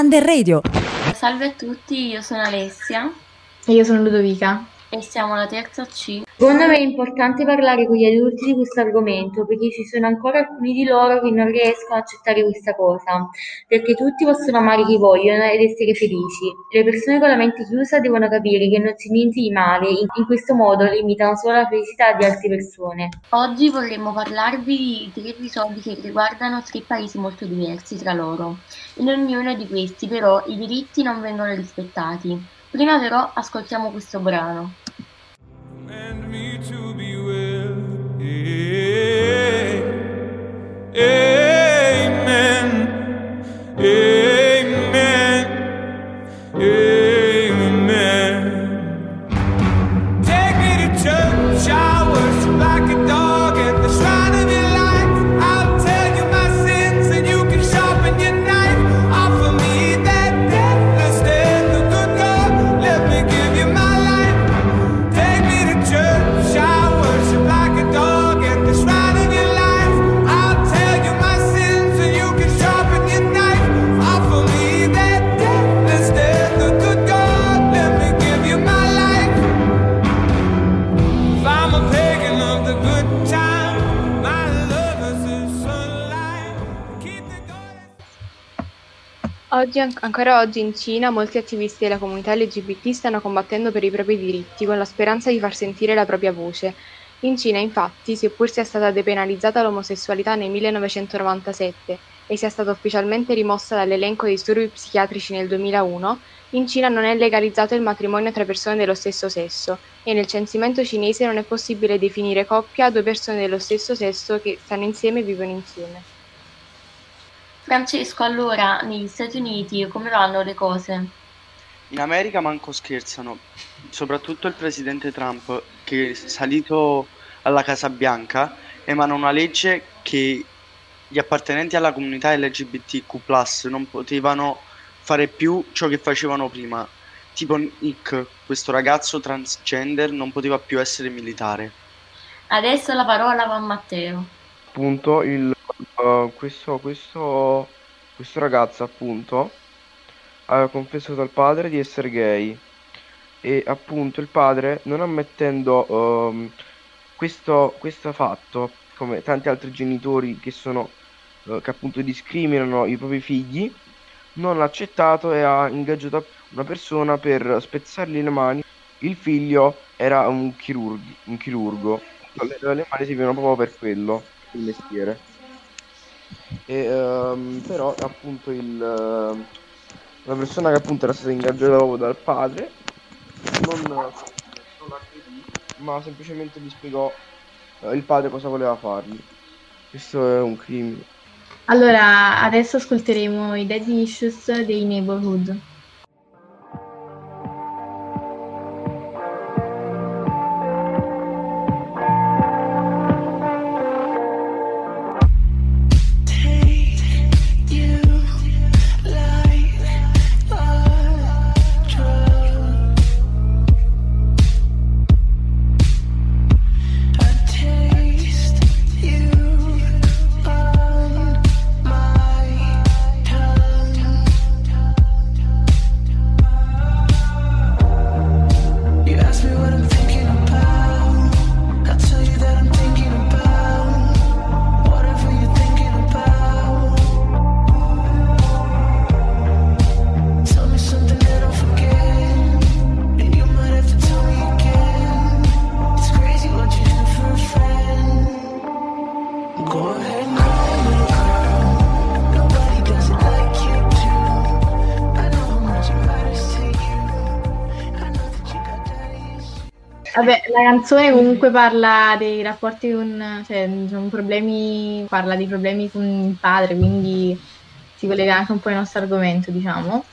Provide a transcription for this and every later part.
Under Radio. Salve a tutti, io sono Alessia. E io sono Ludovica e siamo alla terza C. Secondo me è importante parlare con gli adulti di questo argomento perché ci sono ancora alcuni di loro che non riescono ad accettare questa cosa, perché tutti possono amare chi vogliono ed essere felici. Le persone con la mente chiusa devono capire che non c'è niente di male, in questo modo limitano solo la felicità di altre persone. Oggi vorremmo parlarvi di tre episodi che riguardano tre paesi molto diversi tra loro. In ognuno di questi però i diritti non vengono rispettati. Prima però ascoltiamo questo brano. Oggi, an- ancora oggi in Cina molti attivisti della comunità LGBT stanno combattendo per i propri diritti con la speranza di far sentire la propria voce. In Cina, infatti, seppur sia stata depenalizzata l'omosessualità nel 1997 e sia stata ufficialmente rimossa dall'elenco dei disturbi psichiatrici nel 2001, in Cina non è legalizzato il matrimonio tra persone dello stesso sesso e nel censimento cinese non è possibile definire coppia due persone dello stesso sesso che stanno insieme e vivono insieme. Francesco, allora, negli Stati Uniti come vanno le cose? In America manco scherzano, soprattutto il presidente Trump che salito alla Casa Bianca emana una legge che gli appartenenti alla comunità LGBTQ non potevano fare più ciò che facevano prima. Tipo Nick, questo ragazzo transgender, non poteva più essere militare. Adesso la parola va a Matteo. appunto il, uh, questo, questo, questo ragazzo appunto aveva confessato al padre di essere gay e appunto il padre non ammettendo um, questo, questo fatto come tanti altri genitori che sono uh, che appunto discriminano i propri figli non l'ha accettato e ha ingaggiato una persona per spezzargli le mani il figlio era un chirurgo, un chirurgo. Le, mani servivano proprio per quello il mestiere. E, ehm, però appunto il, ehm, la persona che appunto era stata ingaggiata proprio dal padre non, non aggredì, ma semplicemente gli spiegò eh, il padre cosa voleva fargli. Questo è un crimine. Allora, adesso ascolteremo i Daddy Issues dei Neighborhood. Vabbè, la canzone comunque parla dei rapporti con, cioè, sono problemi, parla di problemi con il padre, quindi si collega anche un po' al nostro argomento, diciamo.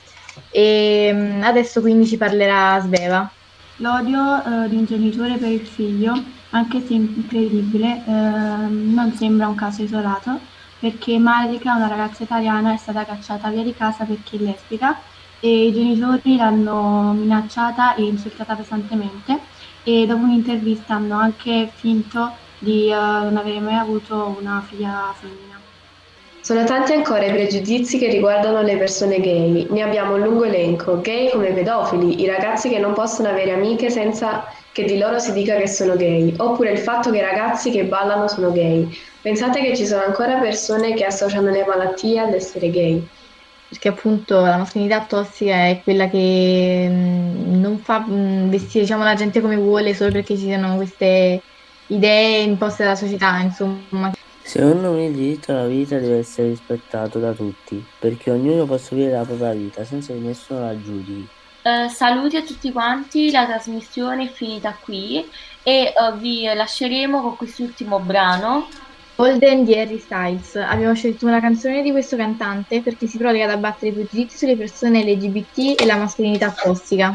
E mm, adesso quindi ci parlerà Sveva. L'odio eh, di un genitore per il figlio, anche se incredibile, ehm, non sembra un caso isolato, perché Malika, una ragazza italiana, è stata cacciata via di casa perché è lesbica e i genitori l'hanno minacciata e insultata pesantemente e dopo un'intervista hanno anche finto di eh, non avere mai avuto una figlia femmina. Sono tanti ancora i pregiudizi che riguardano le persone gay. Ne abbiamo un lungo elenco. Gay come pedofili, i ragazzi che non possono avere amiche senza che di loro si dica che sono gay, oppure il fatto che i ragazzi che ballano sono gay. Pensate che ci sono ancora persone che associano le malattie ad essere gay. Perché appunto la mascolinità tossica è quella che mh, non fa mh, vestire diciamo, la gente come vuole solo perché ci sono queste idee imposte dalla società, insomma. Secondo me il diritto alla vita deve essere rispettato da tutti, perché ognuno può vivere la propria vita senza che nessuno la giudichi. Eh, saluti a tutti quanti, la trasmissione è finita qui e eh, vi lasceremo con quest'ultimo brano. Golden di Harry Styles. Abbiamo scelto una canzone di questo cantante perché si prodiga ad abbattere i pregiudizi sulle persone LGBT e la mascolinità tossica.